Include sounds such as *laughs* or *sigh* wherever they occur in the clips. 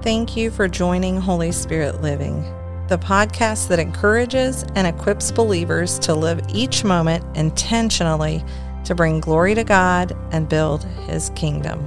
Thank you for joining Holy Spirit Living, the podcast that encourages and equips believers to live each moment intentionally to bring glory to God and build His kingdom.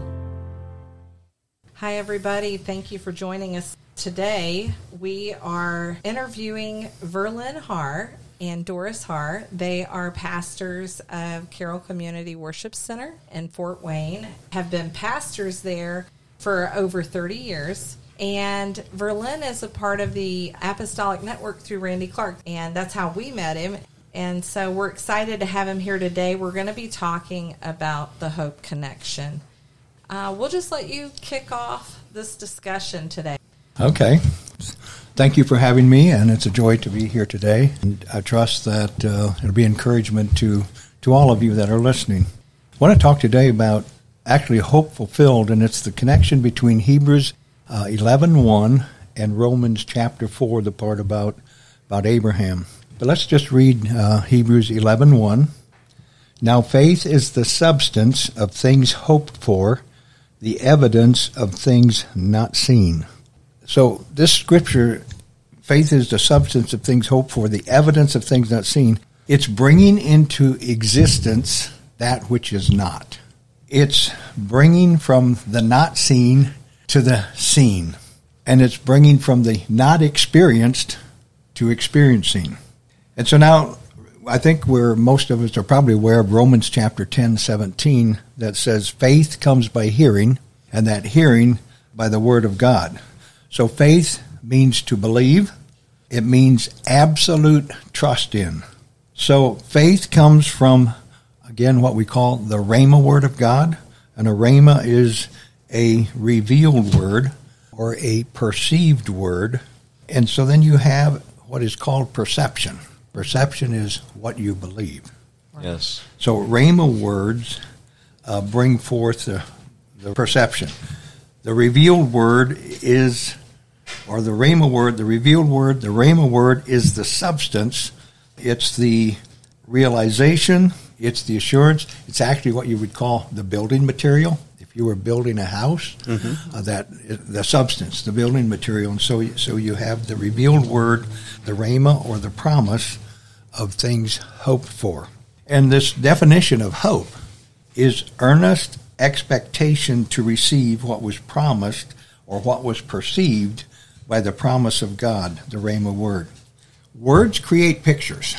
Hi, everybody. Thank you for joining us today. We are interviewing Verlin Haarer and Doris Haarer. They are pastors of Carroll Community Worship Center in Fort Wayne, have been pastors there for over 30 years. And Verlin is a part of the Apostolic Network through Randy Clark, and that's how we met him. And so we're excited to have him here today. We're going to be talking about the Hope Connection. Uh, we'll just let you kick off this discussion today. Okay. Thank you for having me, and it's a joy to be here today. And I trust that uh, it'll be encouragement to, to all of you that are listening. I want to talk today about actually hope fulfilled, and it's the connection between Hebrews uh, 11.1 and Romans chapter 4, the part about, about Abraham. But let's just read uh, Hebrews 11.1. Now faith is the substance of things hoped for, the evidence of things not seen. So this scripture, faith is the substance of things hoped for, the evidence of things not seen. It's bringing into existence that which is not. It's bringing from the not seen to the seen. And it's bringing from the not experienced to experiencing. And so now I think we're most of us are probably aware of Romans chapter 10, 17 that says faith comes by hearing and that hearing by the word of God. So faith means to believe. It means absolute trust in. So faith comes from, again, what we call the Rhema word of God. And a Rhema is a revealed word or a perceived word. And so then you have what is called perception. Perception is what you believe. Yes. So Rhema words uh, bring forth the, the perception. The revealed word is, or the Rhema word, the revealed word, the Rhema word is the substance. It's the realization. It's the assurance. It's actually what you would call the building material if you were building a house, mm-hmm. uh, that the substance, the building material, and so so you have the revealed word, the rhema or the promise of things hoped for, and this definition of hope is earnest expectation to receive what was promised or what was perceived by the promise of God, the rhema word. Words create pictures.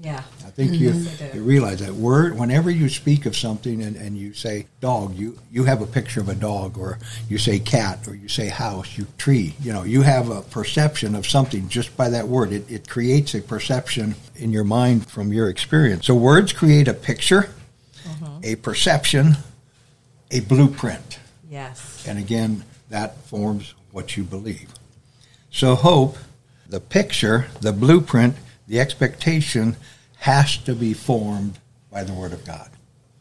Yeah think mm-hmm. you, you realize that word whenever you speak of something and, and you say dog, you, you have a picture of a dog, or you say cat, or you say house, you tree. You know, you have a perception of something just by that word. It, it creates a perception in your mind from your experience. So words create a picture, uh-huh. a perception, a blueprint. Yes. And again, that forms what you believe. So hope, the picture, the blueprint, the expectation has to be formed by the Word of God.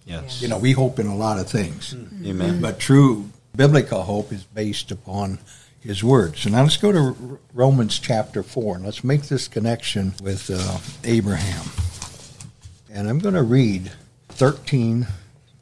Yes. You know, we hope in a lot of things. Mm-hmm. Amen. But true biblical hope is based upon His Word. So now let's go to Romans chapter 4 and let's make this connection with uh, Abraham. And I'm going to read 13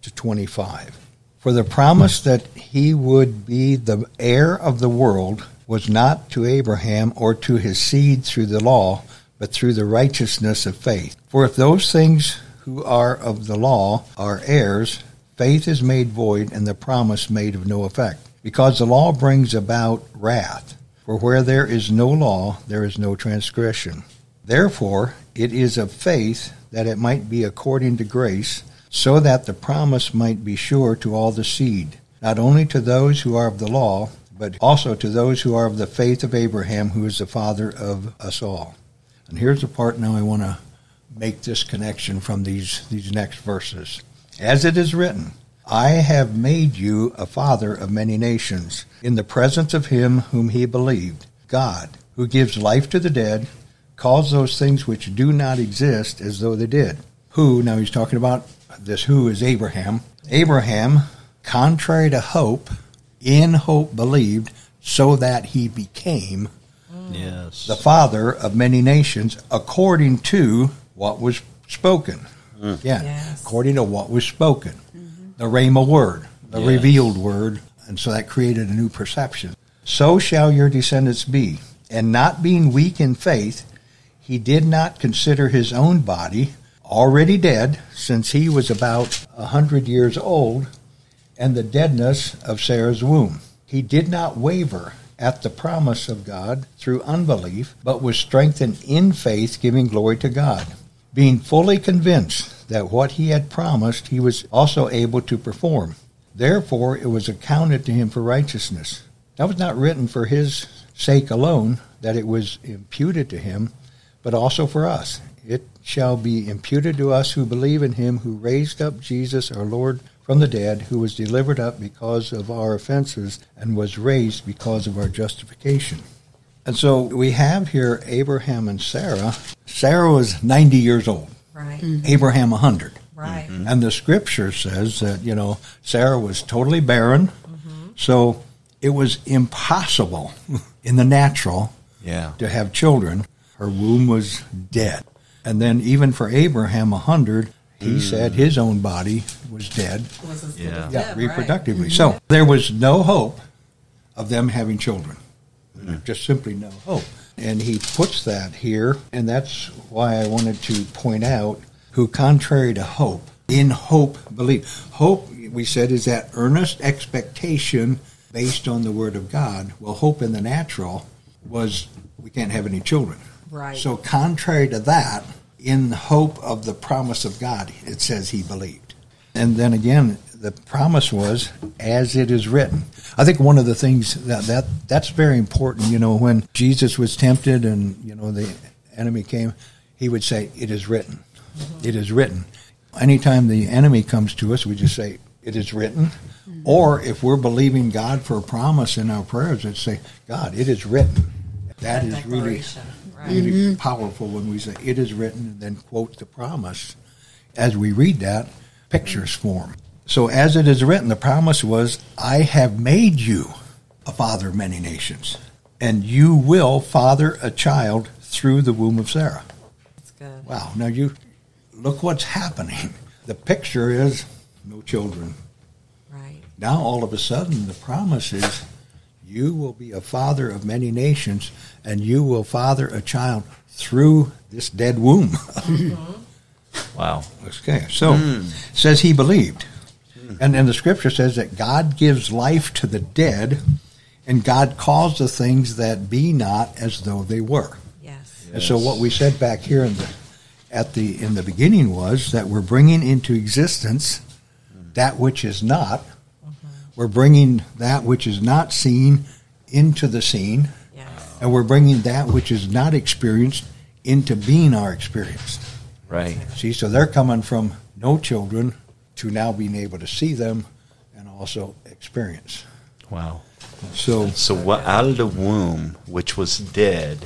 to 25. For the promise that he would be the heir of the world was not to Abraham or to his seed through the law but through the righteousness of faith. For if those things who are of the law are heirs, faith is made void and the promise made of no effect. Because the law brings about wrath. For where there is no law, there is no transgression. Therefore, it is of faith that it might be according to grace, so that the promise might be sure to all the seed, not only to those who are of the law, but also to those who are of the faith of Abraham, who is the father of us all. And here's the part now I want to make this connection from these, these next verses. As it is written, I have made you a father of many nations, in the presence of him whom he believed, God, who gives life to the dead, calls those things which do not exist as though they did. Who, now he's talking about this who is Abraham. Abraham, contrary to hope, in hope believed, so that he became Yes. The father of many nations, according to what was spoken. Mm. Yeah. Yes. According to what was spoken. Mm-hmm. The Rhema word, the yes. revealed word. And so that created a new perception. so shall your descendants be. And not being weak in faith, he did not consider his own body already dead, since he was about a hundred years old, and the deadness of Sarah's womb. He did not waver at the promise of God through unbelief, but was strengthened in faith, giving glory to God, being fully convinced that what he had promised he was also able to perform. Therefore, it was accounted to him for righteousness. That was not written for his sake alone, that it was imputed to him, but also for us. It shall be imputed to us who believe in him who raised up Jesus our Lord from the dead, who was delivered up because of our offenses and was raised because of our justification. And so we have here Abraham and Sarah. Sarah was 90 years old, Right. Abraham 100. Right. And the scripture says that, you know, Sarah was totally barren. Mm-hmm. So it was impossible *laughs* in the natural Yeah. to have children. Her womb was dead. And then even for Abraham, a 100, he mm. said his own body was dead. Was Yeah. Yeah, dead, right. reproductively. Mm-hmm. So there was no hope of them having children. Mm. Just simply no hope. And he puts that here, and that's why I wanted to point out who, contrary to hope, in hope believe. Hope, we said, is that earnest expectation based on the Word of God. Well, hope in the natural was we can't have any children. Right. So, contrary to that, in hope of the promise of God, it says he believed. And then again, the promise was, as it is written. I think one of the things that, that that's very important, you know, when Jesus was tempted and, you know, the enemy came, he would say, It is written. Mm-hmm. It is written. Anytime the enemy comes to us, we just say, It is written. Mm-hmm. Or if we're believing God for a promise in our prayers, it's say, God, it is written. That is really really powerful when we say it is written and then quote the promise. As we read that, pictures form. So as it is written, the promise was, I have made you a father of many nations, and you will father a child through the womb of Sarah. That's good. Wow. Now you look what's happening. The picture is no children. Right. Now all of a sudden the promise is you will be a father of many nations and you will father a child through this dead womb. *laughs* Wow. okay. So it says he believed. Hmm. And then the scripture says that God gives life to the dead and God calls the things that be not as though they were. Yes. And so what we said back here in the at the in the beginning was that we're bringing into existence that which is not. We're bringing that which is not seen into the seen, Yes. and we're bringing that which is not experienced into being our experienced. Right. See, so they're coming from no children to now being able to see them and also experience. Wow. So So what, out of the womb, which was dead,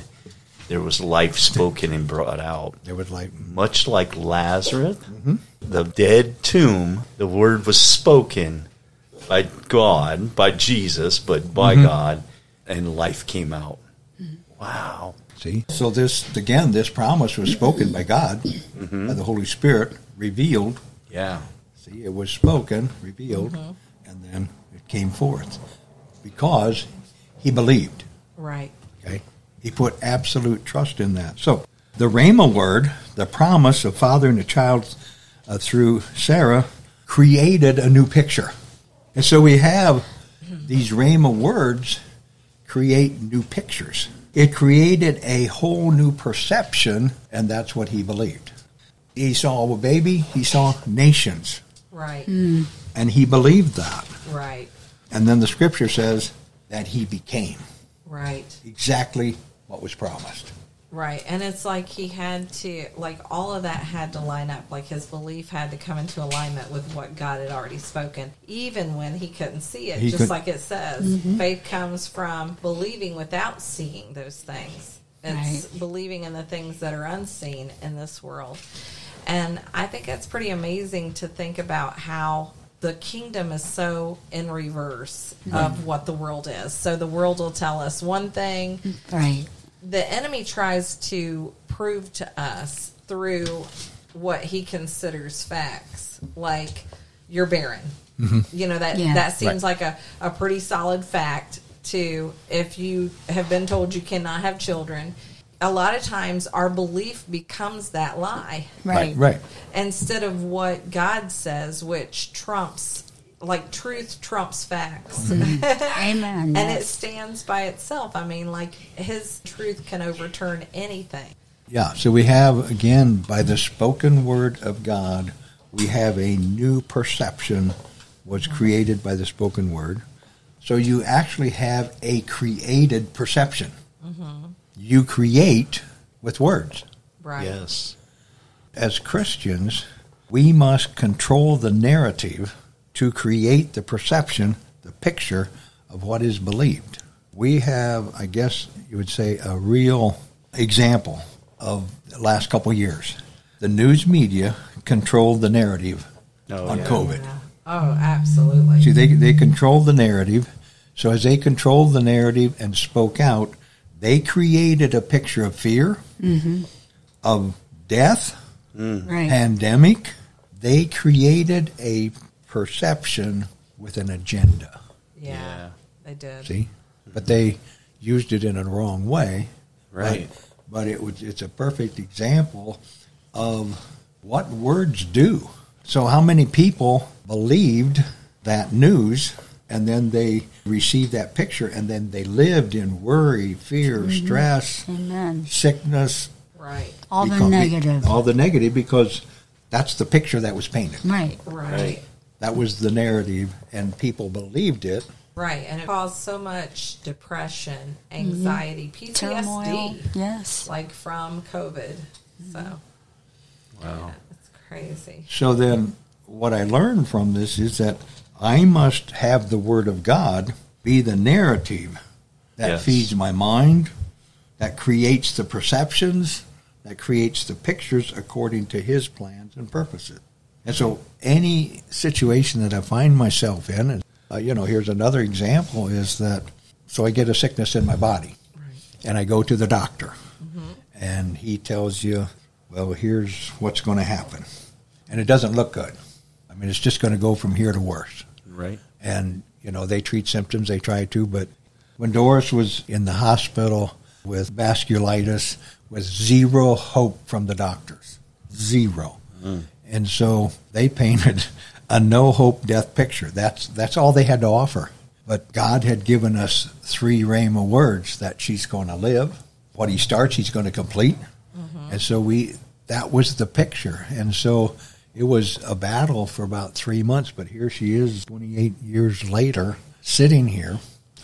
there was life spoken and brought out. there was life, Much like Lazarus, mm-hmm. the dead tomb, the word was spoken by God, by Jesus, but by mm-hmm. God, and life came out. Mm-hmm. Wow. See? So this again, this promise was spoken by God, mm-hmm. by the Holy Spirit, revealed. Yeah. See, it was spoken, revealed, and then it came forth. Because he believed. Right. Okay? He put absolute trust in that. So the Rhema word, the promise of fathering a child uh, through Sarah, created a new picture. And so we have these Rhema words create new pictures. It created a whole new perception, and that's what he believed. He saw a baby, he saw nations, Right. Hmm. and he believed that. Right. And then the scripture says that he became Right. exactly what was promised. Right. And it's like he had to, like, all of that had to line up. Like, his belief had to come into alignment with what God had already spoken, even when he couldn't see it. He just could- like it says, mm-hmm. faith comes from believing without seeing those things. It's believing in the things that are unseen in this world. And I think it's pretty amazing to think about how the kingdom is so in reverse of what the world is. So the world will tell us one thing, Right. The enemy tries to prove to us through what he considers facts, like you're barren. Mm-hmm. You know that Yeah. that seems like a, a pretty solid fact to if you have been told you cannot have children, a lot of times our belief becomes that lie Right. Right. instead of what God says, which trumps like truth trumps facts. Mm-hmm. *laughs* Amen. and it stands by itself. I mean, like his truth can overturn anything. Yeah, so we have, again, by the spoken word of God, we have a new perception was created by the spoken word. So you actually have a created perception. Mm-hmm. You create with words. Right. Yes. As Christians, we must control the narrative to create the perception, the picture of what is believed. We have, I guess you would say, a real example of the last couple of years. The news media controlled the narrative Oh, on yeah. COVID. Yeah. Oh, absolutely. See, they, they controlled the narrative. So as they controlled the narrative and spoke out, they created a picture of fear, mm-hmm. of death, mm. right. pandemic. They created a perception with an agenda. yeah, Yeah. they did. See, but they used it in a wrong way. Right. But, but it was it's a perfect example of what words do. So how many people believed that news and then they received that picture and then they lived in worry, fear, mm-hmm. stress, Amen. sickness, Right. All the negative. all the negative because that's the picture that was painted. right. Right. Right. That was the narrative, and people believed it. Right. And it caused so much depression, mm-hmm. anxiety, PTSD, Turmoil. Yes. like from COVID. Mm-hmm. So Wow. it's crazy. So then, what I learned from this is that I must have the Word of God be the narrative that Yes. feeds my mind, that creates the perceptions, that creates the pictures according to His plans and purposes. And so, any situation that I find myself in, and, uh, you know, here's another example is that so I get a sickness in my body, and I go to the doctor, and he tells you, well, here's what's going to happen. And it doesn't look good. I mean, it's just going to go from here to worse. Right. And, you know, they treat symptoms, they try to, but when Doris was in the hospital with vasculitis, with zero hope from the doctors, zero. And so they painted a no hope death picture. That's that's all they had to offer. But God had given us three rhema words that she's going to live. What he starts, he's going to complete. Mm-hmm. And so we that was the picture. And so it was a battle for about three months, but here she is 28 years later, sitting here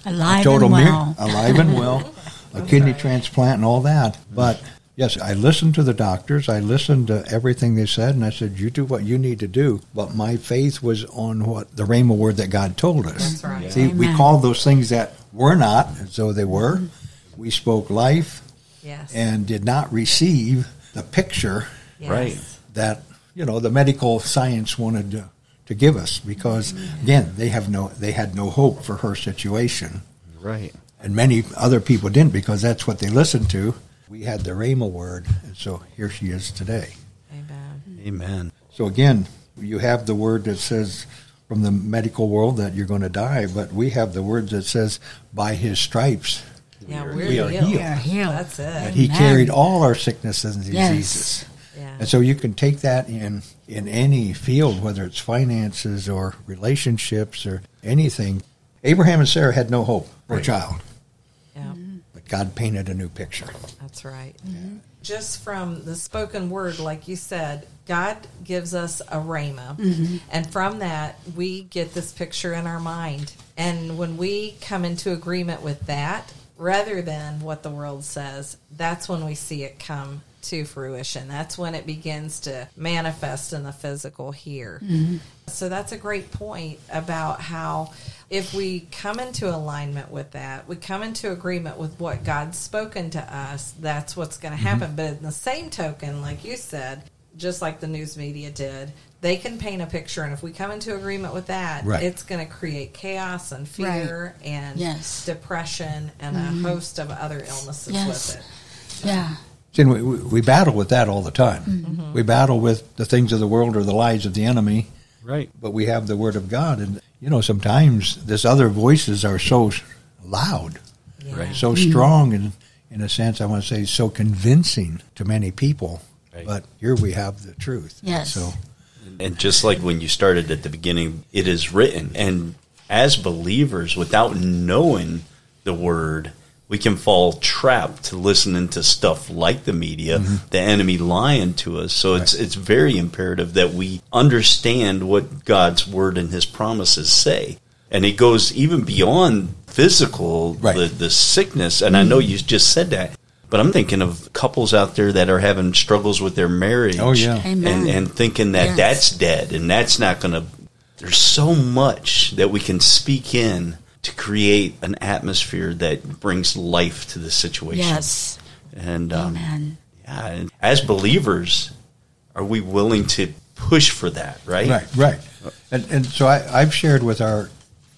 Alive total and mir- well. alive and well, *laughs* a kidney transplant and all that. But yes, I listened to the doctors. I listened to everything they said, and I said, "You do what you need to do." But my faith was on what the rhema word that God told us. That's right. See, we called those things that were not as though they were. Mm-hmm. We spoke life Yes. and did not receive the picture yes. Right. that you know the medical science wanted to, to give us because again they have no they had no hope for her situation Right. and many other people didn't because that's what they listened to. We had the Rhema word, and so here she is today. Amen. Amen. So again, you have the word that says from the medical world that you're going to die, but we have the word that says by his stripes Yeah, we're we are healed. healed. We are healed. That's it. that he Amen. carried all our sicknesses and Yes. diseases. Yeah. And so you can take that in in any field, whether it's finances or relationships or anything. Abraham and Sarah had no hope for a child, Yeah. But God painted a new picture. That's right. Mm-hmm. Just from the spoken word, like you said, God gives us a rhema. Mm-hmm. And from that, we get this picture in our mind. And when we come into agreement with that, rather than what the world says, that's when we see it come to fruition. That's when it begins to manifest in the physical here. Mm-hmm. So that's a great point about how if we come into alignment with that, we come into agreement with what God's spoken to us, that's what's going to mm-hmm. happen. But in the same token, like you said, just like the news media did, they can paint a picture, and if we come into agreement with that, Right. it's going to create chaos and fear and Yes. depression and a mm-hmm. host of other illnesses Yes. with it. Yeah. See, we, we we battle with that all the time. Mm-hmm. Mm-hmm. We battle with the things of the world or the lies of the enemy, Right. but we have the Word of God. And, you know, sometimes this other voices are so loud, Yeah. Right. so mm-hmm. strong, and in a sense, I want to say so convincing to many people. Right. But here we have the truth. Yes. So And just like when you started at the beginning, it is written. And as believers, without knowing the word, we can fall trapped to listening to stuff like the media, mm-hmm. the enemy lying to us. So it's it's very imperative that we understand what God's word and his promises say. And it goes even beyond physical, Right. the, the sickness. And I know mm-hmm. you just said that. But I'm thinking of couples out there that are having struggles with their marriage Oh, yeah. And and thinking that Yes. that's dead and that's not going to there's so much that we can speak in to create an atmosphere that brings life to the situation Yes. and um, Amen. yeah and as believers are we willing to push for that right Right, right. And, and so I, I've shared with our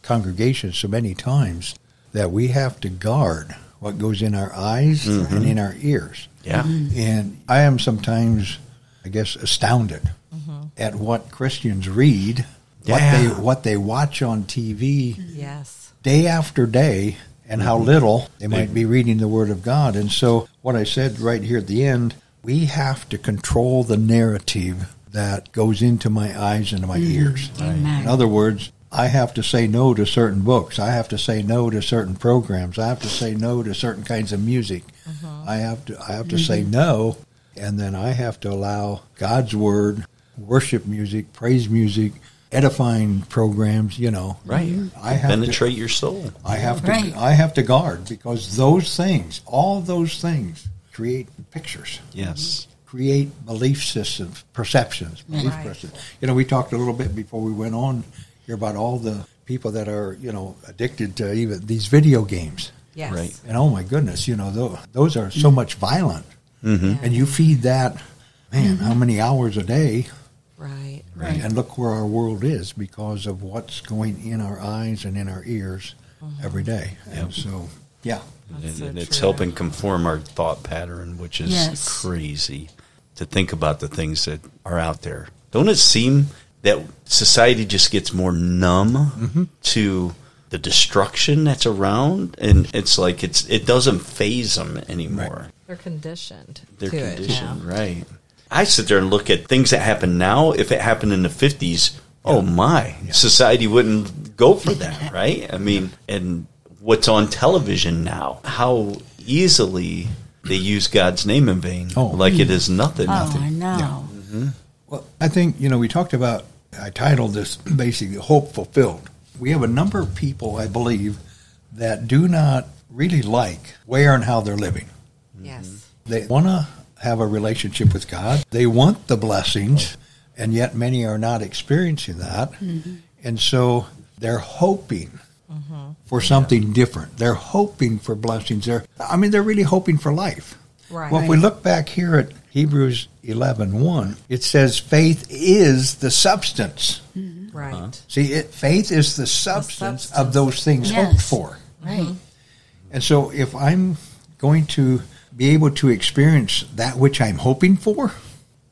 congregation so many times that we have to guard what goes in our eyes and mm-hmm. in our ears. yeah mm-hmm. And I am sometimes, I guess, astounded mm-hmm. at what Christians read, what they what they watch on TV Yes. Day after day, and how Mm-hmm. little they might be reading the Word of God. And so, what I said right here at the end, we have to control the narrative that goes into my eyes and my mm. ears. In other words, I have to say no to certain books. I have to say no to certain programs. I have to say no to certain kinds of music. Mm-hmm. I have to I have to mm-hmm. say no, and then I have to allow God's word, worship music, praise music, edifying programs. You know, right I have to, penetrate your soul I have to Right. I have to guard because those things, all those things, create pictures, yes create belief systems, perceptions, belief Right. perceptions. You know, we talked a little bit before we went on here about all the people that are you know addicted to even these video games. Yes. Right. And oh my goodness, you know those, those are so mm-hmm. much violent, mm-hmm. and you feed that, man, how many hours a day? Right. Right. And look where our world is because of what's going in our eyes and in our ears mm-hmm. every day. And so, yeah, and, so and it's helping conform our thought pattern, which is Yes. crazy to think about the things that are out there. Don't it seem that society just gets more numb mm-hmm. to the destruction that's around, and it's like it's it doesn't faze them anymore. They're conditioned. They're to it conditioned, now. right? I sit there and look at things that happen now. If it happened in the fifties, oh my, society wouldn't go for that, *laughs* right? I mean, and what's on television now? How easily they use God's name in vain, Oh. like it is nothing. Oh, I know. Mm-hmm. Well, I think, you know, we talked about, I titled this basically Hope Fulfilled. We have a number of people, I believe, that do not really like where and how they're living. Yes. They want to have a relationship with God, they want the blessings, and yet many are not experiencing that. Mm-hmm. And so they're hoping mm-hmm. for something different. They're hoping for blessings. They're, I mean, they're really hoping for life. Right. Well, if we look back here at Hebrews 11.1, it says faith is the substance. Mm-hmm. Right. Uh-huh. See, it, faith is the substance, substance. of those things Yes. hoped for. Right. And so if I'm going to be able to experience that which I'm hoping for,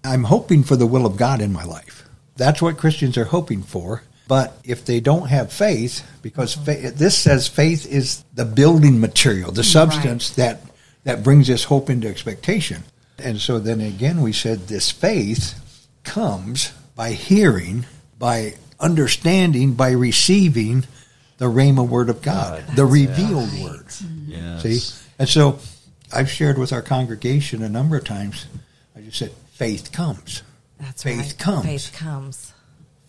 I'm hoping for the will of God in my life. That's what Christians are hoping for. But if they don't have faith, because mm-hmm. fa- this says faith is the building material, the mm, substance that, that brings this hope into expectation. And so then again, we said this faith comes by hearing, by understanding, by receiving the Rhema word of God, the revealed word. Yes. See? And so I've shared with our congregation a number of times. I just said, faith comes. That's Faith right. comes. Faith comes.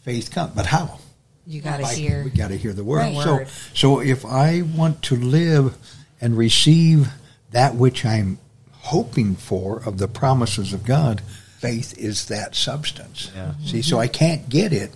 Faith comes. But how? You got to hear. We got to hear the word. Right. So, so if I want to live and receive that which I'm hoping for of the promises of God, faith is that substance. Yeah. See, so I can't get it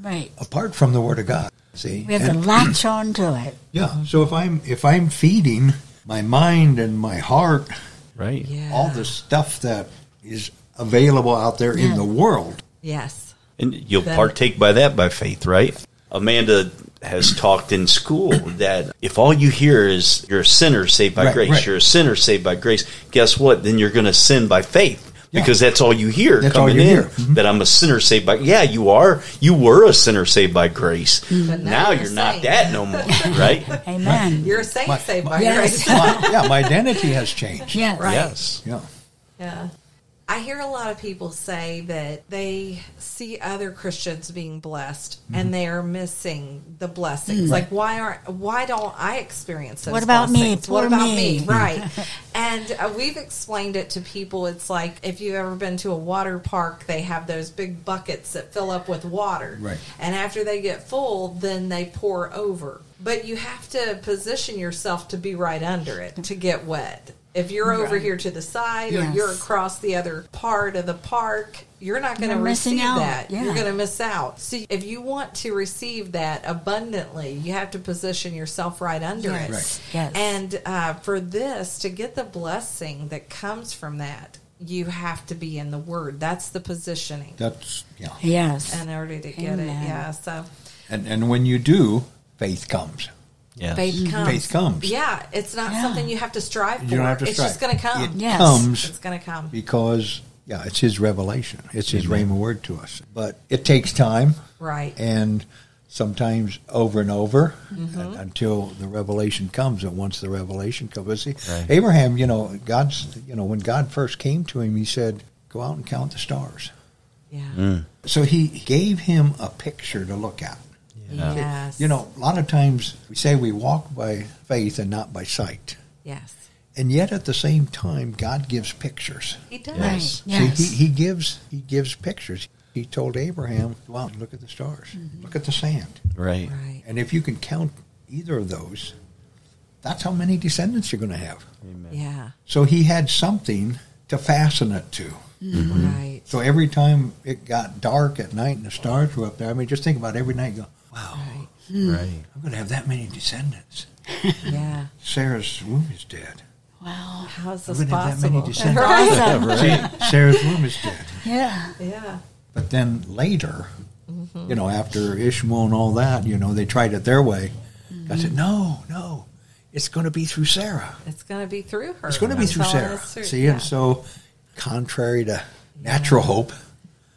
Right. apart from the word of God. See, We have to latch on to it. yeah. So if I'm if I'm feeding my mind and my heart Right. Yeah. all the stuff that is available out there in the world. Yes. And you'll Then- partake by that by faith, right? Amanda has talked in school that if all you hear is you're a sinner saved by Right, grace, right. you're a sinner saved by grace, guess what? Then you're going to sin by faith because that's all you hear That's all coming you in. hear. Mhm. That I'm a sinner saved by. Yeah, you are. You were a sinner saved by grace. But Now, you're you're not that no more, right? *laughs* Amen. You're a saint My- saved by Yes. grace. My- yeah, my identity has changed. Yes. Right. Yes. Yeah. Yeah. I hear a lot of people say that they see other Christians being blessed Mm-hmm. and they are missing the blessings. Like why aren't why don't I experience those What about me? What about me. me? *laughs* Right. and uh, we've explained it to people. It's like if you've ever been to a water park, they have those big buckets that fill up with water. Right. And after they get full, then they pour over. But you have to position yourself to be right under it to get wet. If you're over here to the side or you're across the other part of the park, you're not going to receive out. that. Yeah. You're going to miss out. So if you want to receive that abundantly, you have to position yourself right under Yes. it. Right. Yes. And uh, for this, to get the blessing that comes from that, you have to be in the Word. That's the positioning That's yeah. Yes. in order to get it. Yeah. So And and when you do, faith comes. Yes. faith comes. Faith comes. Yeah. It's not Yeah. something you have to strive for. You don't have to it's strive. just going to come. It Yes. comes It's going to come. because yeah, it's His revelation. It's His rhema word to us. But it takes time, Right. and sometimes over and over Mm-hmm. un- until the revelation comes. And once the revelation comes, see, Right. Abraham, you know, God's, you know, when God first came to him, He said, "Go out and count the stars." yeah. Mm. So He gave him a picture to look at. Yeah. Yes. You know, a lot of times we say we walk by faith and not by sight. Yes. And yet at the same time, God gives pictures. He does. Right. Yes. Yes. See, he, he gives he gives pictures. He told Abraham, "Go out and look at the stars, mm-hmm. look at the sand, Right. Right. and if you can count either of those, that's how many descendants you're going to have." Amen. Yeah. So he had something to fasten it to. Mm-hmm. Mm-hmm. Right. So every time it got dark at night and the stars were up there, I mean, just think about every night. Go, wow, Right. Hmm. Right. I'm going to have that many descendants. *laughs* Yeah. Sarah's womb is dead. wow. How's I'm this have that many possible? descendants. *laughs* Awesome. See, Sarah's womb is dead. Yeah. Yeah. But then later, mm-hmm. you know, after Ishmael and all that, you know, they tried it their way. I said, mm-hmm. no, no, it's going to be through Sarah. It's going to be through her. It's going to be through Sarah. through- See, yeah. and so, contrary to natural hope,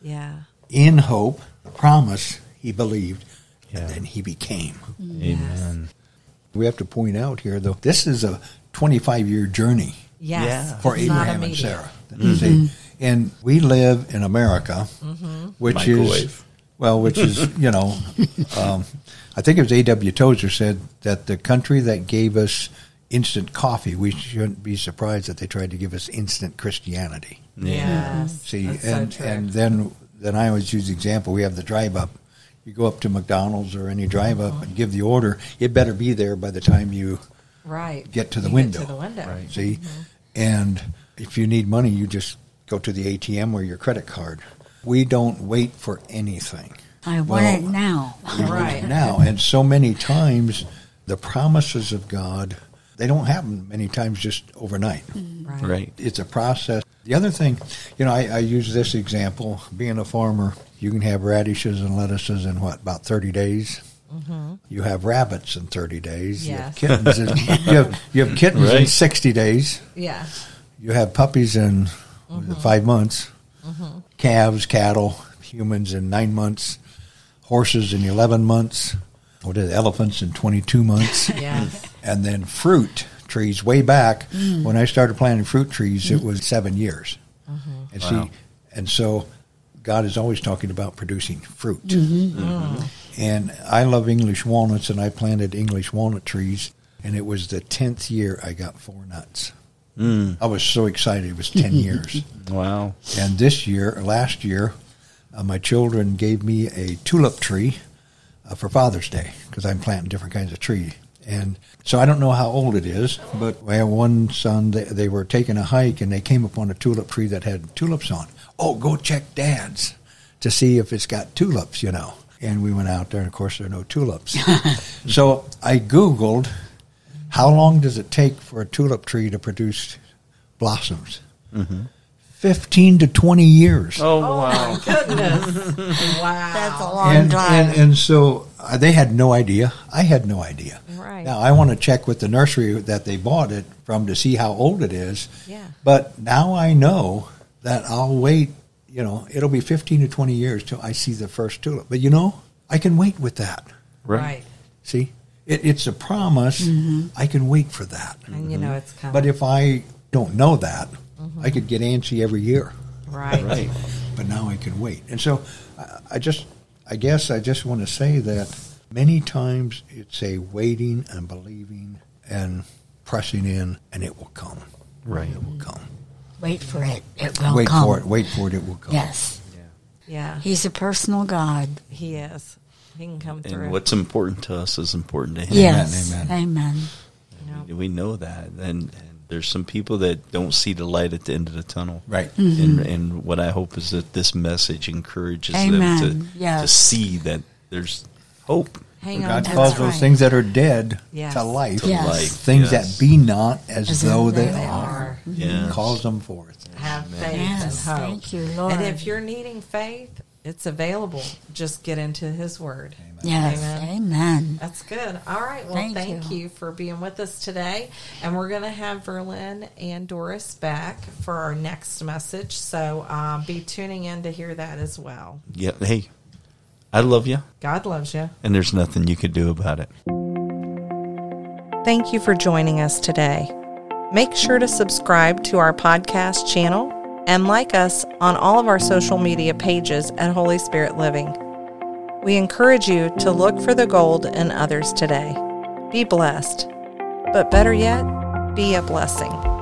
yeah. in hope, the promise, he believed, Yeah. and then he became. Amen. We have to point out here, though, this is a 25 year journey Yes. Yeah. for It's Abraham and immediate. Sarah. See, and we live in America, Mm-hmm. which is well, which is *laughs* you know, um, I think it was A.W. Tozer said that the country that gave us instant coffee, we shouldn't be surprised that they tried to give us instant Christianity. Yes. See, That's and so and then then I always use the example. We have the drive up. You go up to McDonald's or any drive up and give the order. It better be there by the time you right. get to the You window. to the window. Right. See, mm-hmm. and if you need money, you just go to the ATM or your credit card. We don't wait for anything. I want Well, it now. We want Right. it now, and so many times, the promises of God they don't happen many times just overnight. Mm-hmm. Right. Right. It's a process. The other thing, you know, I, I use this example. Being a farmer, you can have radishes and lettuces in what about thirty days. Mm-hmm. You have rabbits in thirty days. You have kittens. In, you have you have kittens in sixty days. Yeah. You have puppies in what is it, mm-hmm. five months, mm-hmm. calves, cattle, humans in nine months, horses in eleven months. What is it, elephants in twenty-two months, *laughs* Yes. and then fruit trees. Way back when I started planting fruit trees, it was seven years. And Wow. see, and so God is always talking about producing fruit. And I love English walnuts, and I planted English walnut trees, and it was the tenth year I got four nuts. Mm. I was so excited. It was 10 *laughs* years. Wow. And this year, or last year, uh, my children gave me a tulip tree uh, for Father's Day because I'm planting different kinds of tree. And so I don't know how old it is, but I have one son, they, they were taking a hike and they came upon a tulip tree that had tulips on. Oh, go check dad's to see if it's got tulips, you know. And we went out there, and of course, there are no tulips. *laughs* so I Googled how long does it take for a tulip tree to produce blossoms? Mm-hmm. 15 to 20 years. Oh, Oh wow. my goodness! *laughs* wow. That's a long and, time. and, and so uh, they had no idea. I had no idea. Right. Now, I want to check with the nursery that they bought it from to see how old it is. Yeah. But now I know that I'll wait. You know, it'll be 15 to 20 years till I see the first tulip. But you know, I can wait with that. Right. See, it, it's a promise. Mm-hmm. I can wait for that. And you know it's coming. But if I don't know that, I could get antsy every year. right. Right. But now I can wait. And so I, I just, I guess I just want to say that many times it's a waiting and believing and pressing in, and it will come. Right. It will come. Wait for it. It will wait come. for it. Wait for it. It will come. Yes. Yeah. He's a personal God. He is. He can come through. And what's important to us is important to him. Yes. amen. Amen. you know. We know that. And, and there's some people that don't see the light at the end of the tunnel. Right. Mm-hmm. And, and what I hope is that this message encourages Amen. them to, to see that there's hope. Hang on. God to calls those right. things that are dead Yes. to life. To Yes. life. Things yes. that be not as, As though they, they are. are. Yes. Calls them forth. Have faith Yes. and hope. Thank you, Lord. And if you're needing faith, it's available. Just get into His Word. yes. Amen. Amen. That's good. All right. Well, Thank thank, you. you. for being with us today. And we're going to have Verlin and Doris back for our next message. So um, be tuning in to hear that as well. Yeah. Hey, I love you, God loves you. and there's nothing you could do about it. Thank you for joining us today. Make sure to subscribe to our podcast channel and like us on all of our social media pages at Holy Spirit Living. We encourage you to look for the gold in others today. Be blessed, but better yet, be a blessing.